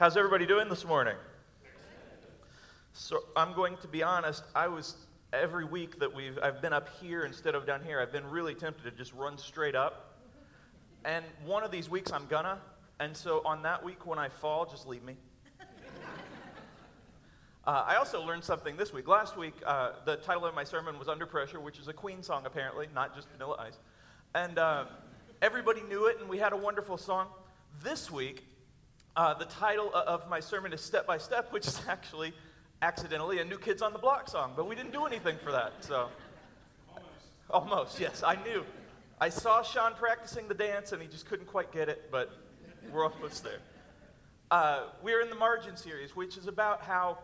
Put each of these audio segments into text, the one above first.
How's everybody doing this morning? So I'm going to be honest, I was every week that we've I've been up here instead of down here, I've been really tempted to just run straight up. And one of these weeks I'm gonna, and so on that week when I fall, just leave me. Uh, I also learned something this week. Last week, uh, the title of my sermon was Under Pressure, which is a Queen song, apparently, not just Vanilla Ice. And uh, everybody knew it, and we had a wonderful song. This week, uh, the title of my sermon is Step by Step, which is actually accidentally a New Kids on the Block song, but we didn't do anything for that. So, almost, almost yes, I knew. I saw Sean practicing the dance, and he just couldn't quite get it, but we're almost there. Uh, we're in the Margin series, which is about how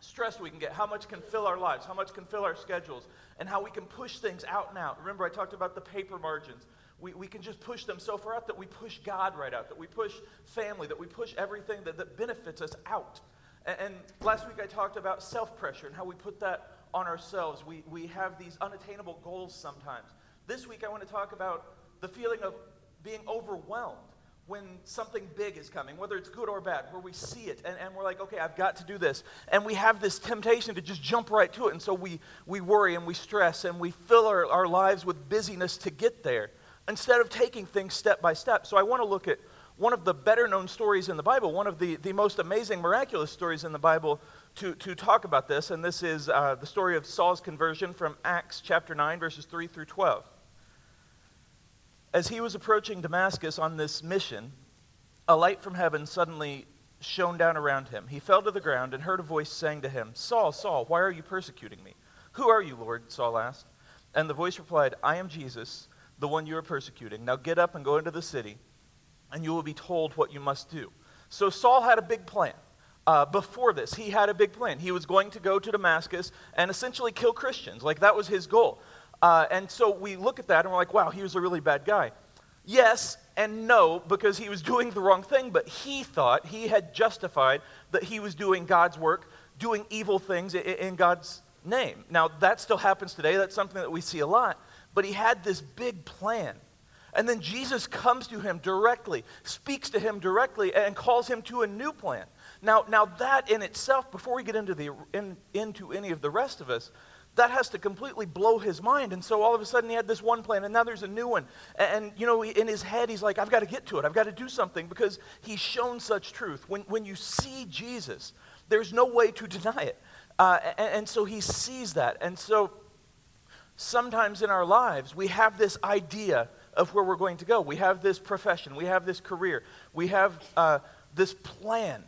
stressed we can get, how much can fill our lives, how much can fill our schedules, and how we can push things out and out. Remember, I talked about the paper margins. We, we can just push them so far out that we push God right out, that we push family, that we push everything that, that benefits us out. And, and last week I talked about self pressure and how we put that on ourselves. We, we have these unattainable goals sometimes. This week I want to talk about the feeling of being overwhelmed when something big is coming, whether it's good or bad, where we see it and, and we're like, okay, I've got to do this. And we have this temptation to just jump right to it. And so we, we worry and we stress and we fill our, our lives with busyness to get there instead of taking things step by step. So I want to look at one of the better known stories in the Bible, one of the, the most amazing, miraculous stories in the Bible to, to talk about this. And this is uh, the story of Saul's conversion from Acts chapter 9, verses 3 through 12. As he was approaching Damascus on this mission, a light from heaven suddenly shone down around him. He fell to the ground and heard a voice saying to him, Saul, Saul, why are you persecuting me? Who are you, Lord? Saul asked. And the voice replied, I am Jesus, the one you are persecuting. Now get up and go into the city, and you will be told what you must do. So Saul had a big plan. Uh, before this, he had a big plan. He was going to go to Damascus and essentially kill Christians. Like, that was his goal. Uh, and so we look at that and we're like, wow, he was a really bad guy. Yes and no, because he was doing the wrong thing, but he thought he had justified that he was doing God's work, doing evil things in, in God's name. Now, that still happens today. That's something that we see a lot. But he had this big plan. And then Jesus comes to him directly, speaks to him directly, and calls him to a new plan. Now, now that in itself, before we get into, the, in, into any of the rest of us, that has to completely blow his mind. And so all of a sudden he had this one plan, and now there's a new one. And, and you know, in his head, he's like, I've got to get to it. I've got to do something because he's shown such truth. When, when you see Jesus, there's no way to deny it. Uh, and, and so he sees that. And so sometimes in our lives, we have this idea of where we're going to go. We have this profession, we have this career, we have uh, this plan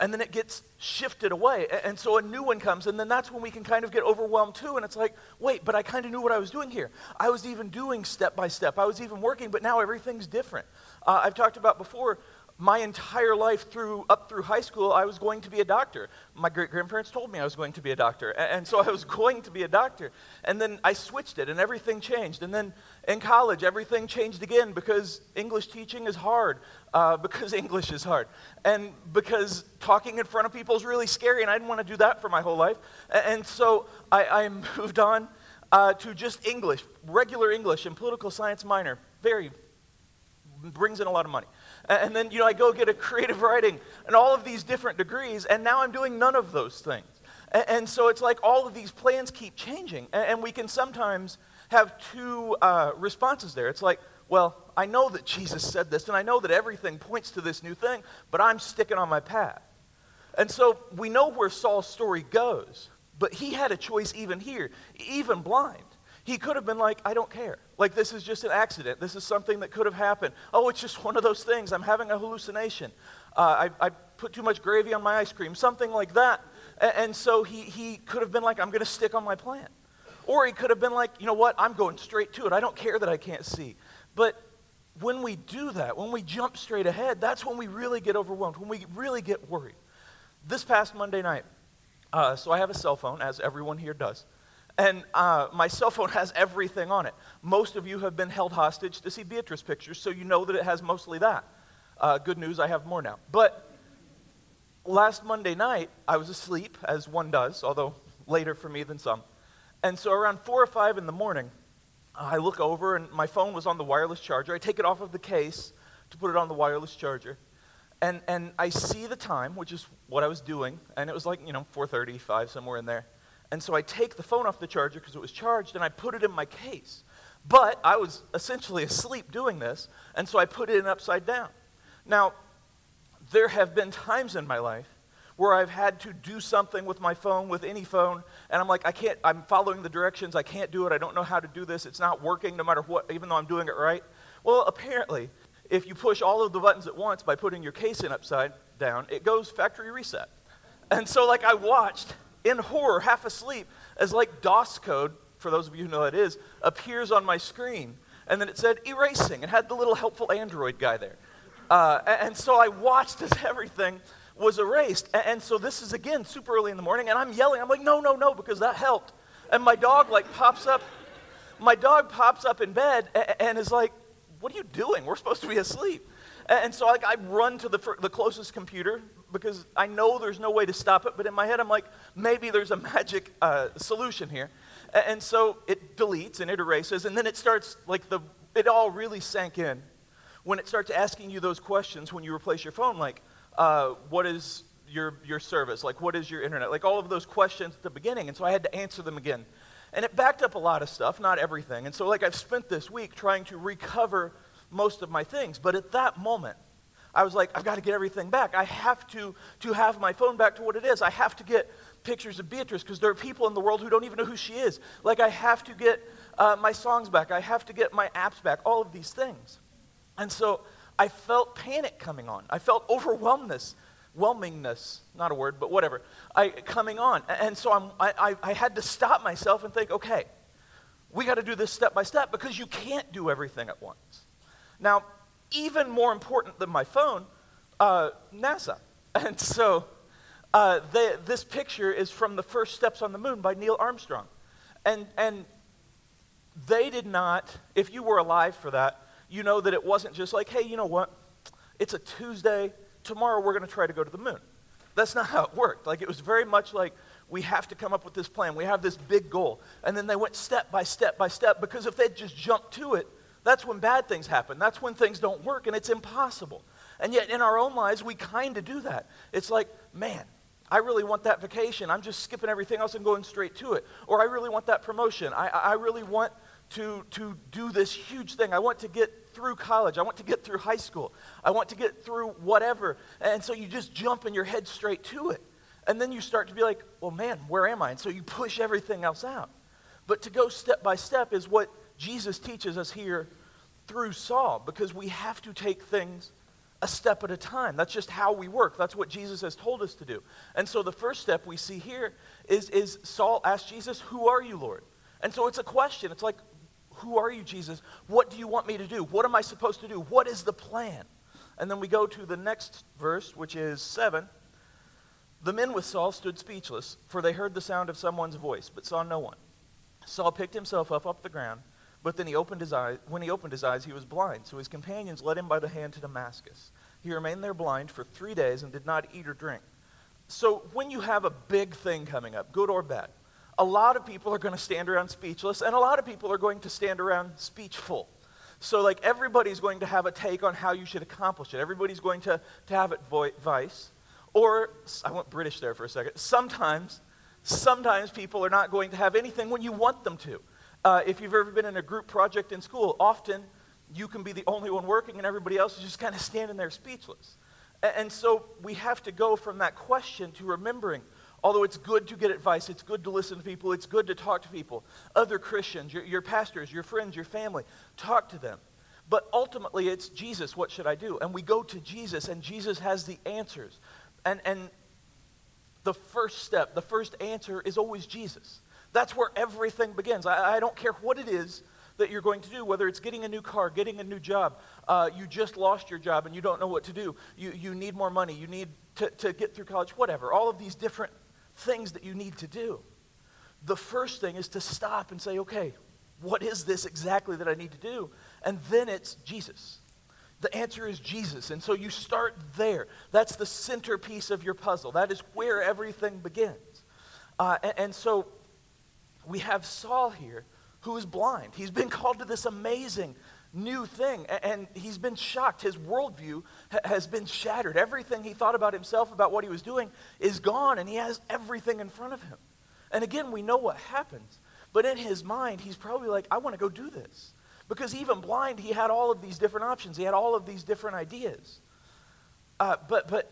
and then it gets shifted away. And so a new one comes, and then that's when we can kind of get overwhelmed too. And it's like, wait, but I kind of knew what I was doing here. I was even doing step by step, I was even working, but now everything's different. Uh, I've talked about before. My entire life through up through high school, I was going to be a doctor. My great grandparents told me I was going to be a doctor, and, and so I was going to be a doctor. And then I switched it, and everything changed. And then in college, everything changed again because English teaching is hard uh, because English is hard, and because talking in front of people is really scary, and I didn't want to do that for my whole life. And so I, I moved on uh, to just English, regular English, and political science minor. Very brings in a lot of money. And then, you know, I go get a creative writing and all of these different degrees, and now I'm doing none of those things. And, so it's like all of these plans keep changing, and, we can sometimes have two uh, responses there. It's like, well, I know that Jesus said this, and I know that everything points to this new thing, but I'm sticking on my path. And so we know where Saul's story goes, but he had a choice even here, even blind. He could have been like, I don't care. Like, this is just an accident. This is something that could have happened. Oh, it's just one of those things. I'm having a hallucination. Uh, I, I, put too much gravy on my ice cream, something like that. And, and so he, he could have been like, I'm going to stick on my plan. Or he could have been like, you know what? I'm going straight to it. I don't care that I can't see. But when we do that, when we jump straight ahead, that's when we really get overwhelmed, when we really get worried. This past Monday night, uh, so I have a cell phone, as everyone here does. And uh, my cell phone has everything on it. Most of you have been held hostage to see Beatrice pictures, so you know that it has mostly that. Uh, good news, I have more now. But last Monday night, I was asleep, as one does, although later for me than some. And so around 4 or 5 in the morning, I look over and my phone was on the wireless charger. I take it off of the case to put it on the wireless charger. And, and I see the time, which is what I was doing, and it was like, you know, 4.35, somewhere in there. And so I take the phone off the charger because it was charged, and I put it in my case. But I was essentially asleep doing this, and so I put it in upside down. Now, there have been times in my life where I've had to do something with my phone, with any phone, and I'm like, I can't, I'm following the directions, I can't do it, I don't know how to do this, it's not working no matter what, even though I'm doing it right. Well, apparently, if you push all of the buttons at once by putting your case in upside down, it goes factory reset. And so, like, I watched in horror, half asleep, as like DOS code, for those of you who know what it is, appears on my screen. And then it said erasing and had the little helpful Android guy there. Uh, and so I watched as everything was erased. And so this is again super early in the morning, and I'm yelling. I'm like, no, no, no, because that helped. And my dog like pops up. My dog pops up in bed and is like, what are you doing? We're supposed to be asleep. And so like, I run to the, the closest computer because I know there's no way to stop it, but in my head I'm like, maybe there's a magic uh, solution here. And so it deletes and it erases, and then it starts like the, it all really sank in when it starts asking you those questions when you replace your phone, like, uh, what is your, your service? Like, what is your internet? Like, all of those questions at the beginning. And so I had to answer them again. And it backed up a lot of stuff, not everything. And so, like, I've spent this week trying to recover most of my things. But at that moment, I was like, I've got to get everything back. I have to, to have my phone back to what it is. I have to get pictures of Beatrice because there are people in the world who don't even know who she is. Like, I have to get uh, my songs back. I have to get my apps back, all of these things. And so I felt panic coming on. I felt overwhelmness, whelmingness, not a word, but whatever, I, coming on. And so I'm, I, I had to stop myself and think, okay, we got to do this step by step because you can't do everything at once. Now, even more important than my phone, uh, NASA. And so uh, they, this picture is from the first steps on the moon by Neil Armstrong. And, and they did not, if you were alive for that, you know that it wasn't just like, hey, you know what? It's a Tuesday. Tomorrow we're going to try to go to the moon. That's not how it worked. Like, it was very much like, we have to come up with this plan. We have this big goal. And then they went step by step by step because if they'd just jumped to it, that's when bad things happen. That's when things don't work and it's impossible. And yet in our own lives, we kind of do that. It's like, man, I really want that vacation. I'm just skipping everything else and going straight to it. Or I really want that promotion. I, I really want to, to do this huge thing. I want to get through college. I want to get through high school. I want to get through whatever. And so you just jump and your head straight to it. And then you start to be like, well, man, where am I? And so you push everything else out. But to go step by step is what Jesus teaches us here through Saul because we have to take things a step at a time. That's just how we work. That's what Jesus has told us to do. And so the first step we see here is, is Saul asked Jesus, Who are you, Lord? And so it's a question. It's like, Who are you, Jesus? What do you want me to do? What am I supposed to do? What is the plan? And then we go to the next verse, which is 7. The men with Saul stood speechless, for they heard the sound of someone's voice, but saw no one. Saul picked himself up off the ground but then he opened his eyes. When he opened his eyes, he was blind. So his companions led him by the hand to Damascus. He remained there blind for three days and did not eat or drink. So when you have a big thing coming up, good or bad, a lot of people are going to stand around speechless, and a lot of people are going to stand around speechful. So, like, everybody's going to have a take on how you should accomplish it. Everybody's going to, to have advice. Or, I went British there for a second. Sometimes, sometimes people are not going to have anything when you want them to. Uh, if you've ever been in a group project in school, often you can be the only one working and everybody else is just kind of standing there speechless. And, and so we have to go from that question to remembering although it's good to get advice, it's good to listen to people, it's good to talk to people, other Christians, your, your, pastors, your friends, your family, talk to them. But ultimately, it's Jesus, what should I do? And we go to Jesus, and Jesus has the answers. And, and the first step, the first answer is always Jesus. That's where everything begins. I, I, don't care what it is that you're going to do, whether it's getting a new car, getting a new job, uh, you just lost your job and you don't know what to do, you, you need more money, you need to, to get through college, whatever. All of these different things that you need to do. The first thing is to stop and say, okay, what is this exactly that I need to do? And then it's Jesus. The answer is Jesus. And so you start there. That's the centerpiece of your puzzle. That is where everything begins. Uh, and, and so we have Saul here who is blind. He's been called to this amazing new thing. And he's been shocked. His worldview has been shattered. Everything he thought about himself, about what he was doing, is gone, and he has everything in front of him. And again, we know what happens. But in his mind, he's probably like, I want to go do this. Because even blind, he had all of these different options, he had all of these different ideas. Uh, but, but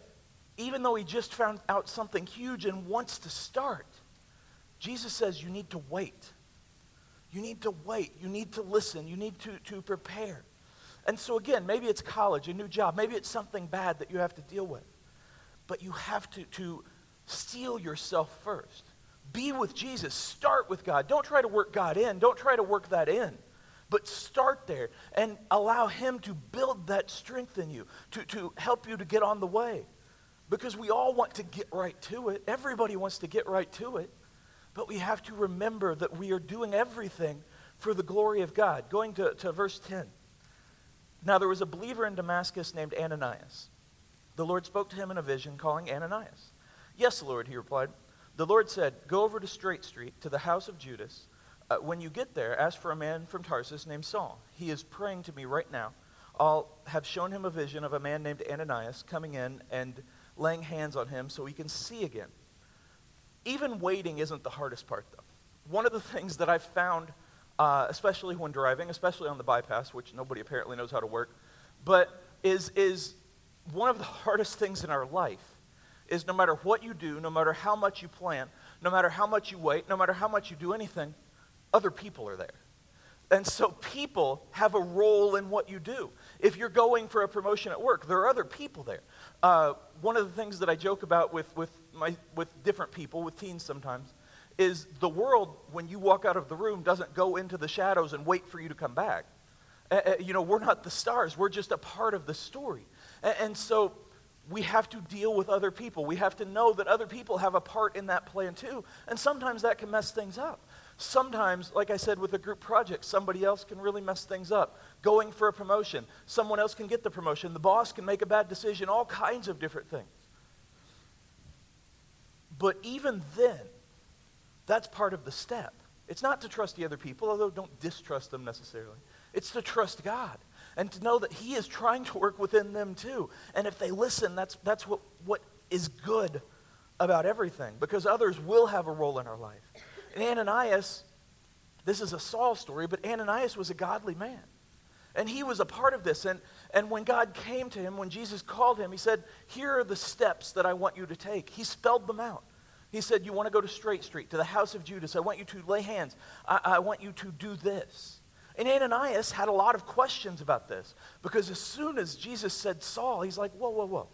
even though he just found out something huge and wants to start, Jesus says you need to wait. You need to wait. You need to listen. You need to, to prepare. And so, again, maybe it's college, a new job. Maybe it's something bad that you have to deal with. But you have to, to steel yourself first. Be with Jesus. Start with God. Don't try to work God in. Don't try to work that in. But start there and allow Him to build that strength in you, to, to help you to get on the way. Because we all want to get right to it. Everybody wants to get right to it. But we have to remember that we are doing everything for the glory of God. Going to, to verse 10. Now there was a believer in Damascus named Ananias. The Lord spoke to him in a vision, calling Ananias. Yes, Lord, he replied. The Lord said, Go over to Straight Street, to the house of Judas. Uh, when you get there, ask for a man from Tarsus named Saul. He is praying to me right now. I'll have shown him a vision of a man named Ananias coming in and laying hands on him so he can see again. Even waiting isn't the hardest part, though. One of the things that I've found, uh, especially when driving, especially on the bypass, which nobody apparently knows how to work, but is, is one of the hardest things in our life is no matter what you do, no matter how much you plan, no matter how much you wait, no matter how much you do anything, other people are there. And so people have a role in what you do. If you're going for a promotion at work, there are other people there. Uh, one of the things that I joke about with, with, my, with different people, with teens sometimes, is the world, when you walk out of the room, doesn't go into the shadows and wait for you to come back. Uh, you know, we're not the stars, we're just a part of the story. And, and so we have to deal with other people. We have to know that other people have a part in that plan too. And sometimes that can mess things up. Sometimes, like I said, with a group project, somebody else can really mess things up. Going for a promotion, someone else can get the promotion. The boss can make a bad decision, all kinds of different things. But even then, that's part of the step. It's not to trust the other people, although don't distrust them necessarily. It's to trust God and to know that He is trying to work within them too. And if they listen, that's, that's what, what is good about everything because others will have a role in our life. And Ananias, this is a Saul story, but Ananias was a godly man. And he was a part of this. And, and when God came to him, when Jesus called him, he said, Here are the steps that I want you to take. He spelled them out. He said, You want to go to Straight Street, to the house of Judas. I want you to lay hands. I, I want you to do this. And Ananias had a lot of questions about this because as soon as Jesus said Saul, he's like, Whoa, whoa, whoa.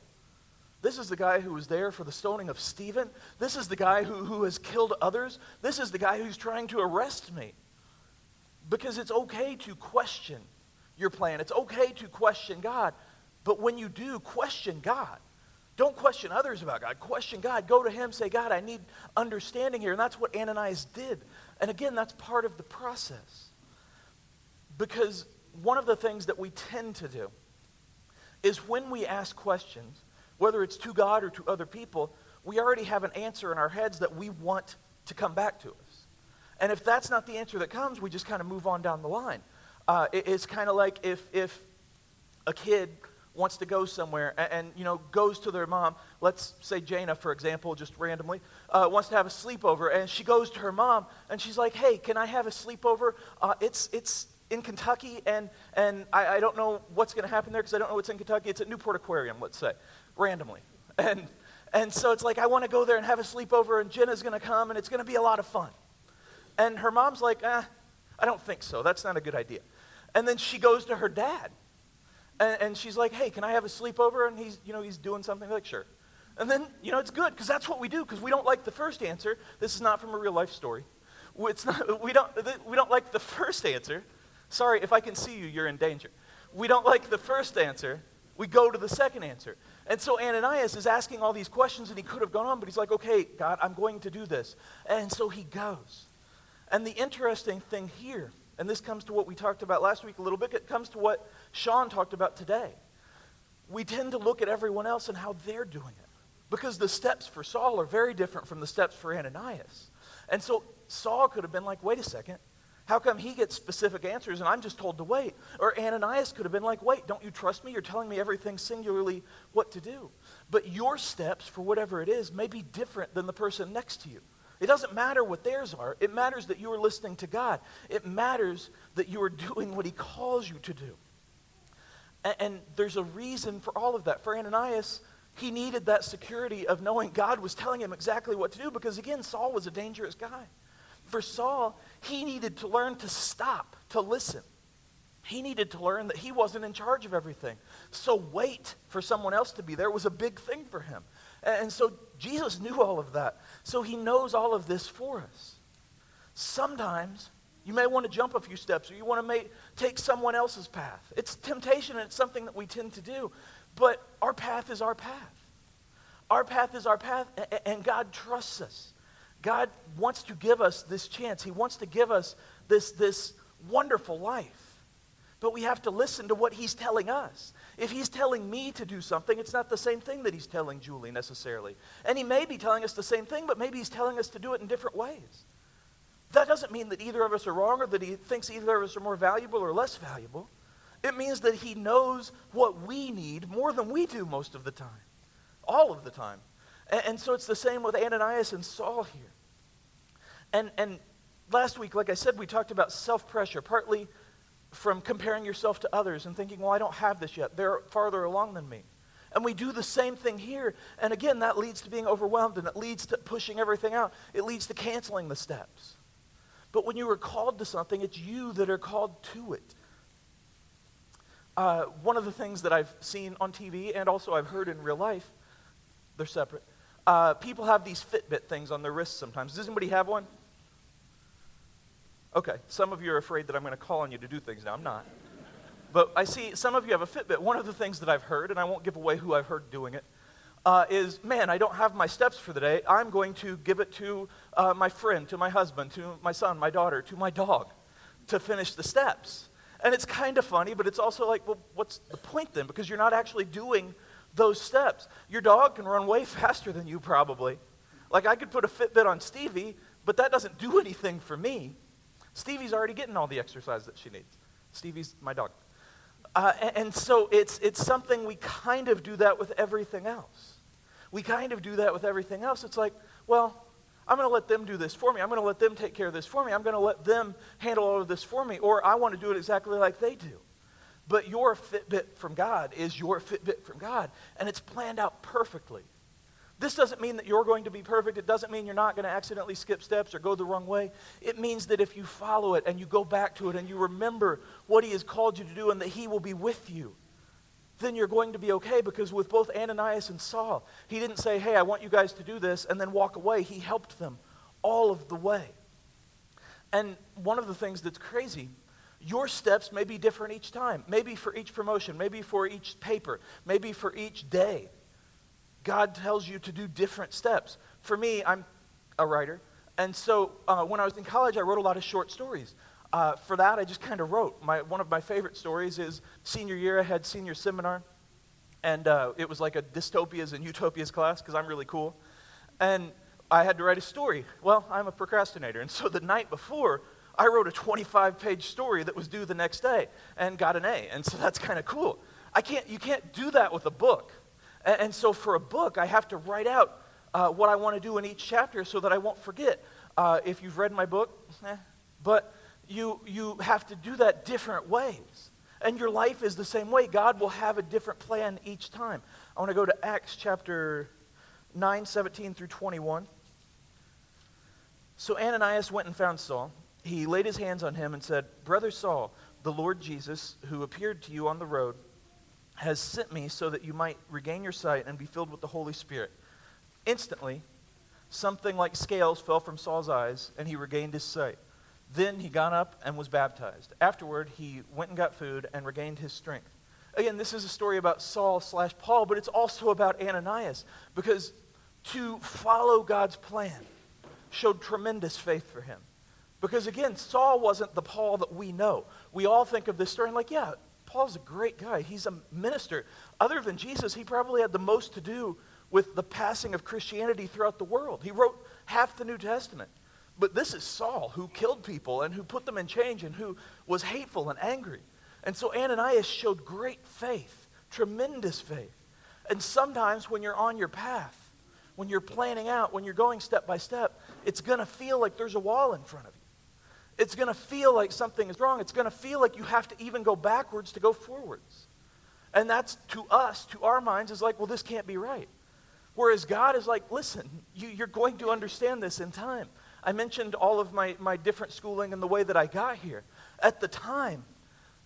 This is the guy who was there for the stoning of Stephen. This is the guy who, who has killed others. This is the guy who's trying to arrest me. Because it's okay to question your plan, it's okay to question God. But when you do, question God. Don't question others about God. Question God. Go to Him. Say, God, I need understanding here. And that's what Ananias did. And again, that's part of the process. Because one of the things that we tend to do is when we ask questions, whether it's to God or to other people, we already have an answer in our heads that we want to come back to us. And if that's not the answer that comes, we just kind of move on down the line. Uh, it, it's kind of like if, if a kid wants to go somewhere and, and, you know goes to their mom let's say jana for example just randomly uh, wants to have a sleepover and she goes to her mom and she's like hey can i have a sleepover uh, it's, it's in kentucky and, and I, I don't know what's going to happen there because i don't know what's in kentucky it's at newport aquarium let's say randomly. And, and so it's like, I want to go there and have a sleepover, and Jenna's going to come, and it's going to be a lot of fun. And her mom's like, ah, I don't think so. That's not a good idea. And then she goes to her dad, and, and she's like, hey, can I have a sleepover? And he's, you know, he's doing something like, sure. And then, you know, it's good because that's what we do because we don't like the first answer. This is not from a real life story. It's not, we, don't, we don't like the first answer. Sorry, if I can see you, you're in danger. We don't like the first answer. We go to the second answer. And so Ananias is asking all these questions, and he could have gone on, but he's like, okay, God, I'm going to do this. And so he goes. And the interesting thing here, and this comes to what we talked about last week a little bit, it comes to what Sean talked about today. We tend to look at everyone else and how they're doing it. Because the steps for Saul are very different from the steps for Ananias. And so Saul could have been like, wait a second, How come he gets specific answers and I'm just told to wait? Or Ananias could have been like, wait, don't you trust me? You're telling me everything singularly what to do. But your steps, for whatever it is, may be different than the person next to you. It doesn't matter what theirs are. It matters that you are listening to God. It matters that you are doing what he calls you to do. And, and there's a reason for all of that. For Ananias, he needed that security of knowing God was telling him exactly what to do because, again, Saul was a dangerous guy. For Saul, he needed to learn to stop, to listen. He needed to learn that he wasn't in charge of everything. So, wait for someone else to be there was a big thing for him. And so, Jesus knew all of that. So, he knows all of this for us. Sometimes you may want to jump a few steps or you want to make, take someone else's path. It's temptation and it's something that we tend to do. But our path is our path. Our path is our path, and God trusts us. God wants to give us this chance. He wants to give us this, this wonderful life. But we have to listen to what He's telling us. If He's telling me to do something, it's not the same thing that He's telling Julie necessarily. And He may be telling us the same thing, but maybe He's telling us to do it in different ways. That doesn't mean that either of us are wrong or that He thinks either of us are more valuable or less valuable. It means that He knows what we need more than we do most of the time, all of the time. And, and so it's the same with Ananias and Saul here. And, and last week, like I said, we talked about self pressure, partly from comparing yourself to others and thinking, well, I don't have this yet. They're farther along than me. And we do the same thing here. And again, that leads to being overwhelmed and it leads to pushing everything out. It leads to canceling the steps. But when you are called to something, it's you that are called to it. Uh, one of the things that I've seen on TV and also I've heard in real life, they're separate. Uh, people have these Fitbit things on their wrists sometimes. Does anybody have one? Okay, some of you are afraid that I'm going to call on you to do things now. I'm not. But I see some of you have a Fitbit. One of the things that I've heard, and I won't give away who I've heard doing it, uh, is man, I don't have my steps for the day. I'm going to give it to uh, my friend, to my husband, to my son, my daughter, to my dog to finish the steps. And it's kind of funny, but it's also like, well, what's the point then? Because you're not actually doing those steps. Your dog can run way faster than you, probably. Like, I could put a Fitbit on Stevie, but that doesn't do anything for me. Stevie's already getting all the exercise that she needs. Stevie's my dog. Uh, and, and so it's, it's something we kind of do that with everything else. We kind of do that with everything else. It's like, well, I'm going to let them do this for me. I'm going to let them take care of this for me. I'm going to let them handle all of this for me. Or I want to do it exactly like they do. But your Fitbit from God is your Fitbit from God, and it's planned out perfectly. This doesn't mean that you're going to be perfect. It doesn't mean you're not going to accidentally skip steps or go the wrong way. It means that if you follow it and you go back to it and you remember what He has called you to do and that He will be with you, then you're going to be okay because with both Ananias and Saul, He didn't say, Hey, I want you guys to do this, and then walk away. He helped them all of the way. And one of the things that's crazy your steps may be different each time. Maybe for each promotion, maybe for each paper, maybe for each day. God tells you to do different steps. For me, I'm a writer. And so uh, when I was in college, I wrote a lot of short stories. Uh, for that, I just kind of wrote. My, one of my favorite stories is senior year, I had senior seminar. And uh, it was like a dystopias and utopias class because I'm really cool. And I had to write a story. Well, I'm a procrastinator. And so the night before, I wrote a 25 page story that was due the next day and got an A. And so that's kind of cool. I can't, you can't do that with a book. And, and so for a book, I have to write out uh, what I want to do in each chapter so that I won't forget. Uh, if you've read my book, eh, but you, you have to do that different ways. And your life is the same way. God will have a different plan each time. I want to go to Acts chapter 9, 17 through 21. So Ananias went and found Saul. He laid his hands on him and said, Brother Saul, the Lord Jesus, who appeared to you on the road, has sent me so that you might regain your sight and be filled with the Holy Spirit. Instantly, something like scales fell from Saul's eyes, and he regained his sight. Then he got up and was baptized. Afterward, he went and got food and regained his strength. Again, this is a story about Saul slash Paul, but it's also about Ananias because to follow God's plan showed tremendous faith for him. Because again, Saul wasn't the Paul that we know. We all think of this story and like, yeah, Paul's a great guy. He's a minister. Other than Jesus, he probably had the most to do with the passing of Christianity throughout the world. He wrote half the New Testament. But this is Saul who killed people and who put them in chains and who was hateful and angry. And so Ananias showed great faith, tremendous faith. And sometimes when you're on your path, when you're planning out, when you're going step by step, it's going to feel like there's a wall in front of you. It's going to feel like something is wrong. It's going to feel like you have to even go backwards to go forwards. And that's to us, to our minds, is like, well, this can't be right. Whereas God is like, listen, you, you're going to understand this in time. I mentioned all of my, my different schooling and the way that I got here. At the time,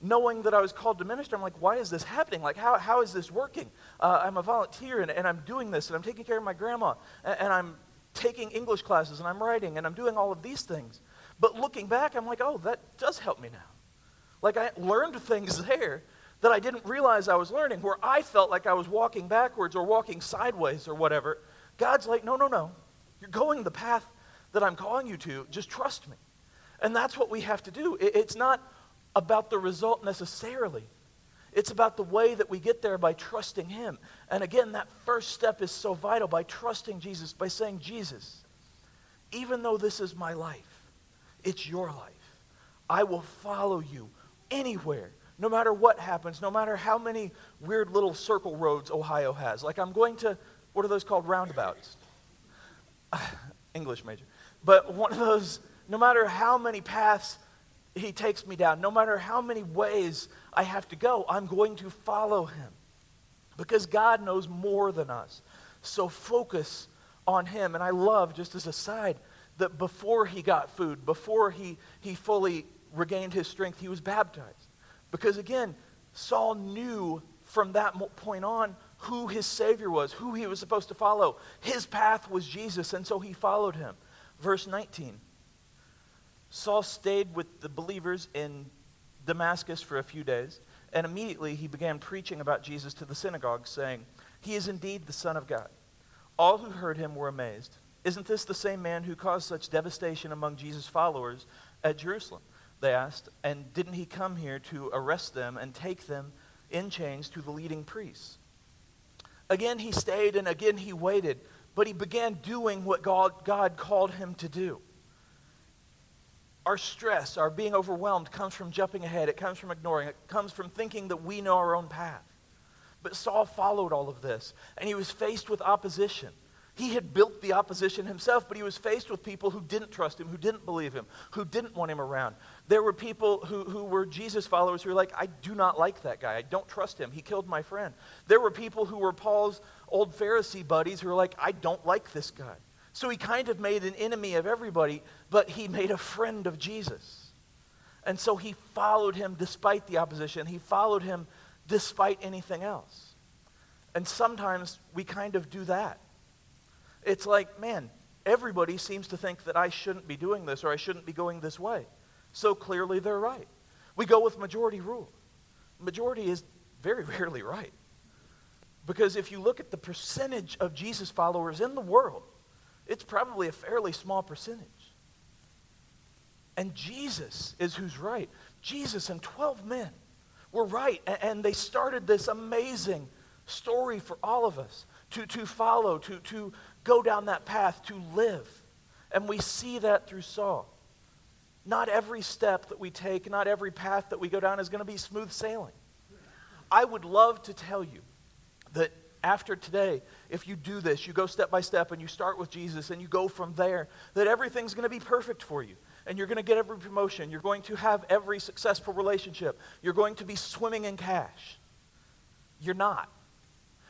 knowing that I was called to minister, I'm like, why is this happening? Like, how, how is this working? Uh, I'm a volunteer and, and I'm doing this and I'm taking care of my grandma and, and I'm taking English classes and I'm writing and I'm doing all of these things. But looking back, I'm like, oh, that does help me now. Like, I learned things there that I didn't realize I was learning, where I felt like I was walking backwards or walking sideways or whatever. God's like, no, no, no. You're going the path that I'm calling you to. Just trust me. And that's what we have to do. It's not about the result necessarily. It's about the way that we get there by trusting Him. And again, that first step is so vital by trusting Jesus, by saying, Jesus, even though this is my life, it's your life. I will follow you anywhere, no matter what happens, no matter how many weird little circle roads Ohio has. Like, I'm going to, what are those called? Roundabouts. English major. But one of those, no matter how many paths he takes me down. No matter how many ways I have to go, I'm going to follow him because God knows more than us. So focus on him. And I love, just as a side, that before he got food, before he, he fully regained his strength, he was baptized. Because again, Saul knew from that point on who his Savior was, who he was supposed to follow. His path was Jesus, and so he followed him. Verse 19. Saul stayed with the believers in Damascus for a few days, and immediately he began preaching about Jesus to the synagogue, saying, He is indeed the Son of God. All who heard him were amazed. Isn't this the same man who caused such devastation among Jesus' followers at Jerusalem? They asked. And didn't he come here to arrest them and take them in chains to the leading priests? Again he stayed and again he waited, but he began doing what God, God called him to do. Our stress, our being overwhelmed, comes from jumping ahead. It comes from ignoring. It comes from thinking that we know our own path. But Saul followed all of this, and he was faced with opposition. He had built the opposition himself, but he was faced with people who didn't trust him, who didn't believe him, who didn't want him around. There were people who, who were Jesus followers who were like, I do not like that guy. I don't trust him. He killed my friend. There were people who were Paul's old Pharisee buddies who were like, I don't like this guy. So he kind of made an enemy of everybody, but he made a friend of Jesus. And so he followed him despite the opposition. He followed him despite anything else. And sometimes we kind of do that. It's like, man, everybody seems to think that I shouldn't be doing this or I shouldn't be going this way. So clearly they're right. We go with majority rule. Majority is very rarely right. Because if you look at the percentage of Jesus followers in the world, it's probably a fairly small percentage. And Jesus is who's right. Jesus and 12 men were right. And they started this amazing story for all of us to, to follow, to, to go down that path, to live. And we see that through Saul. Not every step that we take, not every path that we go down is going to be smooth sailing. I would love to tell you that after today, if you do this, you go step by step and you start with Jesus and you go from there, that everything's going to be perfect for you. And you're going to get every promotion. You're going to have every successful relationship. You're going to be swimming in cash. You're not.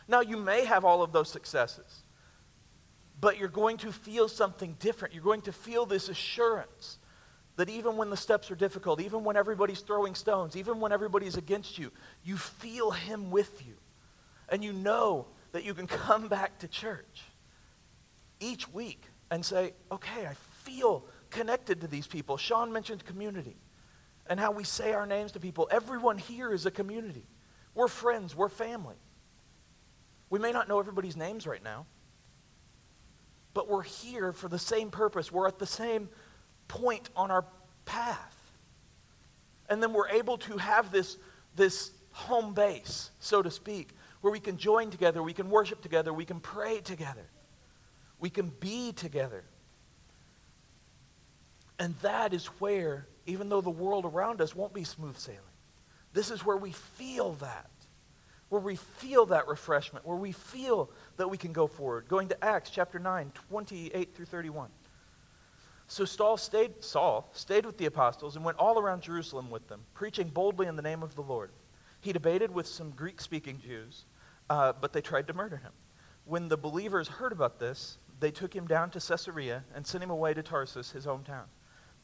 Now, you may have all of those successes, but you're going to feel something different. You're going to feel this assurance that even when the steps are difficult, even when everybody's throwing stones, even when everybody's against you, you feel Him with you and you know that you can come back to church each week and say, okay, I feel connected to these people. Sean mentioned community and how we say our names to people. Everyone here is a community. We're friends, we're family. We may not know everybody's names right now, but we're here for the same purpose. We're at the same point on our path. And then we're able to have this, this home base, so to speak, where we can join together, we can worship together, we can pray together, we can be together. And that is where, even though the world around us won't be smooth sailing, this is where we feel that. Where we feel that refreshment, where we feel that we can go forward. Going to Acts chapter 9, 28 through 31. So Saul stayed, Saul stayed with the apostles and went all around Jerusalem with them, preaching boldly in the name of the Lord. He debated with some Greek speaking Jews, uh, but they tried to murder him. When the believers heard about this, they took him down to Caesarea and sent him away to Tarsus, his hometown.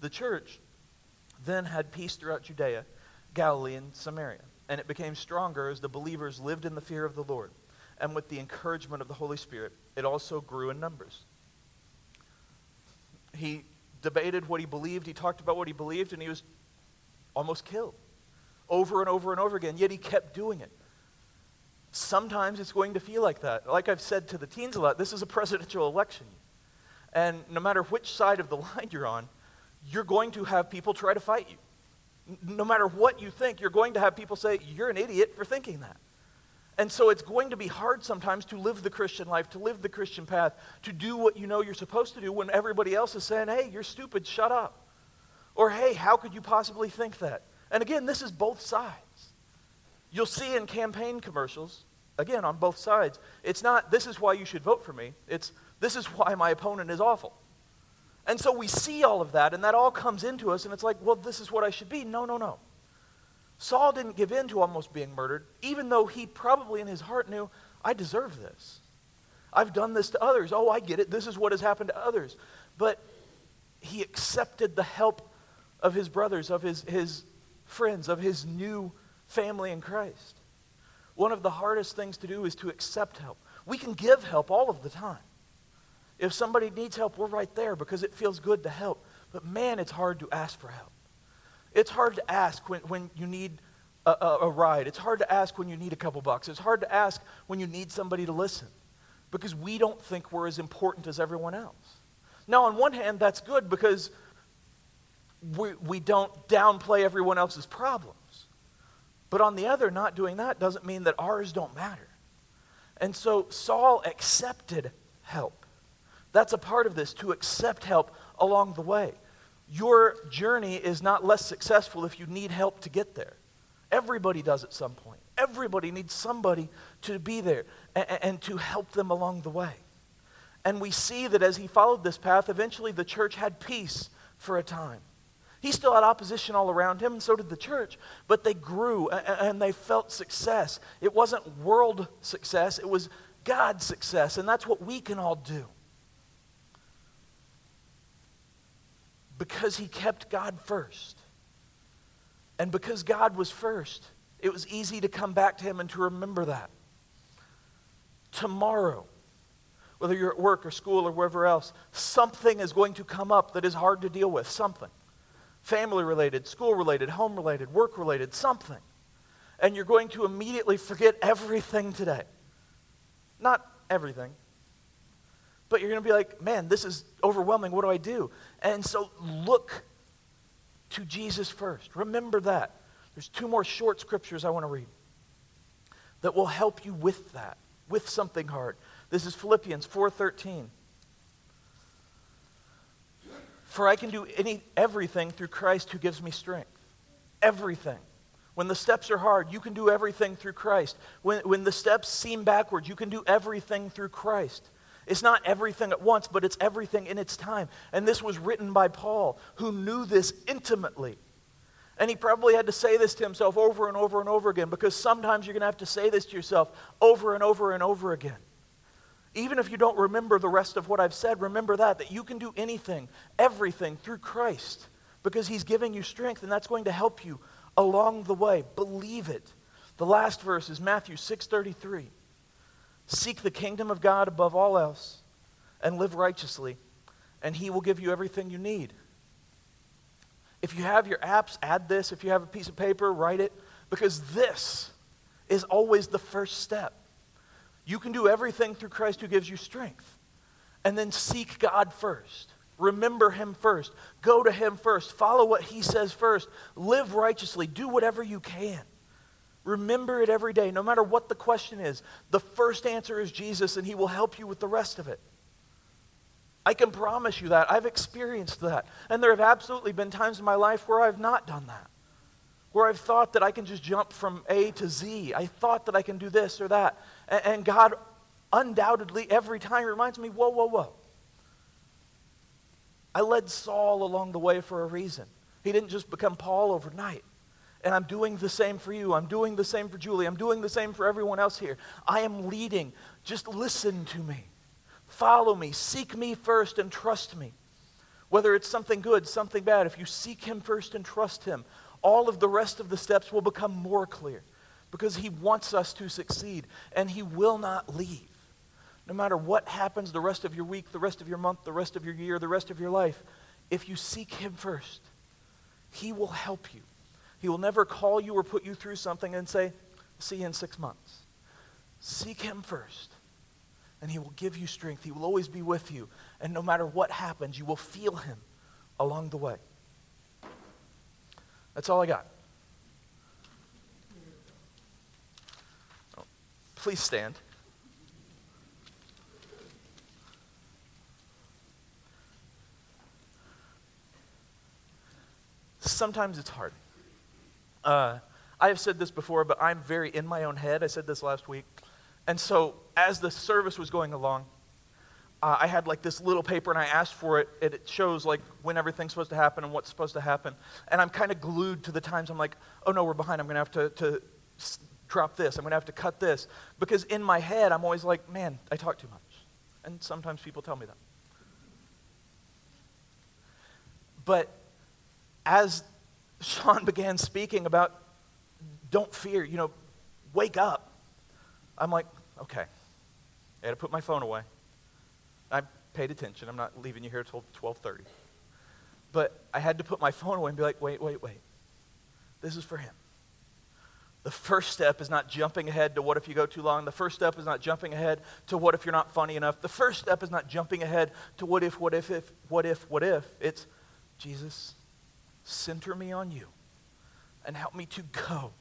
The church then had peace throughout Judea, Galilee, and Samaria, and it became stronger as the believers lived in the fear of the Lord. And with the encouragement of the Holy Spirit, it also grew in numbers. He debated what he believed, he talked about what he believed, and he was almost killed over and over and over again, yet he kept doing it. Sometimes it's going to feel like that. Like I've said to the teens a lot, this is a presidential election. And no matter which side of the line you're on, you're going to have people try to fight you. No matter what you think, you're going to have people say, You're an idiot for thinking that. And so it's going to be hard sometimes to live the Christian life, to live the Christian path, to do what you know you're supposed to do when everybody else is saying, Hey, you're stupid, shut up. Or, Hey, how could you possibly think that? And again, this is both sides. You'll see in campaign commercials, again, on both sides, it's not, This is why you should vote for me. It's, This is why my opponent is awful. And so we see all of that, and that all comes into us, and it's like, well, this is what I should be. No, no, no. Saul didn't give in to almost being murdered, even though he probably in his heart knew, I deserve this. I've done this to others. Oh, I get it. This is what has happened to others. But he accepted the help of his brothers, of his, his friends, of his new family in Christ. One of the hardest things to do is to accept help. We can give help all of the time. If somebody needs help, we're right there because it feels good to help. But man, it's hard to ask for help. It's hard to ask when, when you need a, a, a ride. It's hard to ask when you need a couple bucks. It's hard to ask when you need somebody to listen because we don't think we're as important as everyone else. Now, on one hand, that's good because we, we don't downplay everyone else's problems. But on the other, not doing that doesn't mean that ours don't matter. And so Saul accepted help. That's a part of this, to accept help along the way. Your journey is not less successful if you need help to get there. Everybody does at some point. Everybody needs somebody to be there and, and, to help them along the way. And we see that as he followed this path, eventually the church had peace for a time. He still had opposition all around him, and so did the church, but they grew and they felt success. It wasn't world success, it was God's success, and that's what we can all do. Because he kept God first. And because God was first, it was easy to come back to him and to remember that. Tomorrow, whether you're at work or school or wherever else, something is going to come up that is hard to deal with. Something. Family related, school related, home related, work related, something. And you're going to immediately forget everything today. Not everything, but you're going to be like, man, this is overwhelming. What do I do? And so look to Jesus first. Remember that. There's two more short scriptures I want to read that will help you with that, with something hard. This is Philippians 4:13. For I can do any everything through Christ who gives me strength. Everything. When the steps are hard, you can do everything through Christ. When, when the steps seem backwards, you can do everything through Christ. It's not everything at once, but it's everything in its time. And this was written by Paul, who knew this intimately. And he probably had to say this to himself over and over and over again because sometimes you're going to have to say this to yourself over and over and over again. Even if you don't remember the rest of what I've said, remember that, that you can do anything, everything through Christ because he's giving you strength and that's going to help you along the way. Believe it. The last verse is Matthew 6:33. Seek the kingdom of God above all else and live righteously, and He will give you everything you need. If you have your apps, add this. If you have a piece of paper, write it, because this is always the first step. You can do everything through Christ who gives you strength. And then seek God first. Remember Him first. Go to Him first. Follow what He says first. Live righteously. Do whatever you can. Remember it every day, no matter what the question is. The first answer is Jesus, and He will help you with the rest of it. I can promise you that. I've experienced that. And there have absolutely been times in my life where I've not done that. Where I've thought that I can just jump from A to Z. I thought that I can do this or that. And God undoubtedly every time reminds me whoa, whoa, whoa. I led Saul along the way for a reason. He didn't just become Paul overnight. And I'm doing the same for you. I'm doing the same for Julie. I'm doing the same for everyone else here. I am leading. Just listen to me. Follow me. Seek me first and trust me. Whether it's something good, something bad, if you seek him first and trust him, all of the rest of the steps will become more clear because he wants us to succeed and he will not leave. No matter what happens the rest of your week, the rest of your month, the rest of your year, the rest of your life, if you seek him first, he will help you. He will never call you or put you through something and say, See you in six months. Seek him first and He will give you strength. He will always be with you. And no matter what happens, you will feel Him along the way. That's all I got. Oh, please stand. Sometimes it's hard. Uh, I have said this before, but I'm very in my own head. I said this last week. And so, as the service was going along, uh, I had like this little paper and I asked for it. It shows like when everything's supposed to happen and what's supposed to happen. And I'm kind of glued to the times I'm like, oh no, we're behind. I'm going to have to, to drop this. I'm going to have to cut this. Because in my head, I'm always like, man, I talk too much. And sometimes people tell me that. But as Sean began speaking about don't fear, you know, wake up. I'm like, okay. I had to put my phone away. I paid attention. I'm not leaving you here until 12:30. But I had to put my phone away and be like, wait, wait, wait. This is for him. The first step is not jumping ahead to what if you go too long. The first step is not jumping ahead to what if you're not funny enough. The first step is not jumping ahead to what if, what if, if what if, what if. It's Jesus, center me on you and help me to go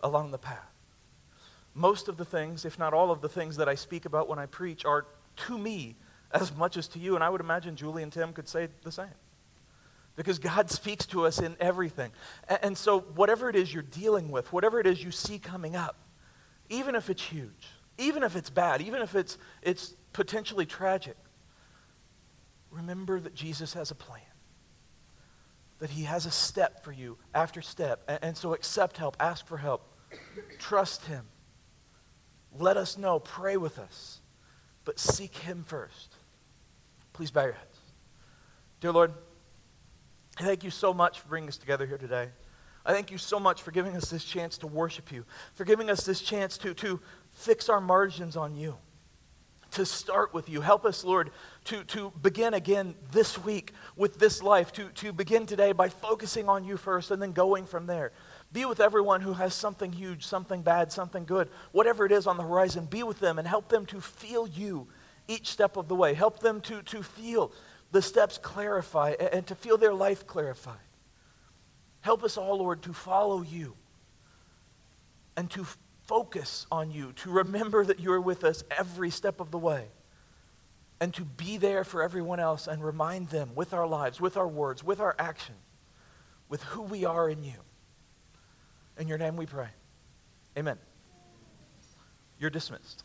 along the path most of the things, if not all of the things that I speak about when I preach, are to me as much as to you. And I would imagine Julie and Tim could say the same. Because God speaks to us in everything. And, so, whatever it is you're dealing with, whatever it is you see coming up, even if it's huge, even if it's bad, even if it's, it's potentially tragic, remember that Jesus has a plan. That he has a step for you after step. And, so, accept help, ask for help, trust him let us know. Pray with us. But seek Him first. Please bow your heads. Dear Lord, I thank you so much for bringing us together here today. I thank you so much for giving us this chance to worship you, for giving us this chance to, to fix our margins on you, to start with you. Help us, Lord, to, to begin again this week with this life, to, to begin today by focusing on you first and then going from there. Be with everyone who has something huge, something bad, something good, whatever it is on the horizon. Be with them and help them to feel you each step of the way. Help them to, to feel the steps clarify and, and to feel their life clarified. Help us all, Lord, to follow you and to focus on you, to remember that you are with us every step of the way, and to be there for everyone else and remind them with our lives, with our words, with our action, with who we are in you. In your name we pray. Amen. You're dismissed.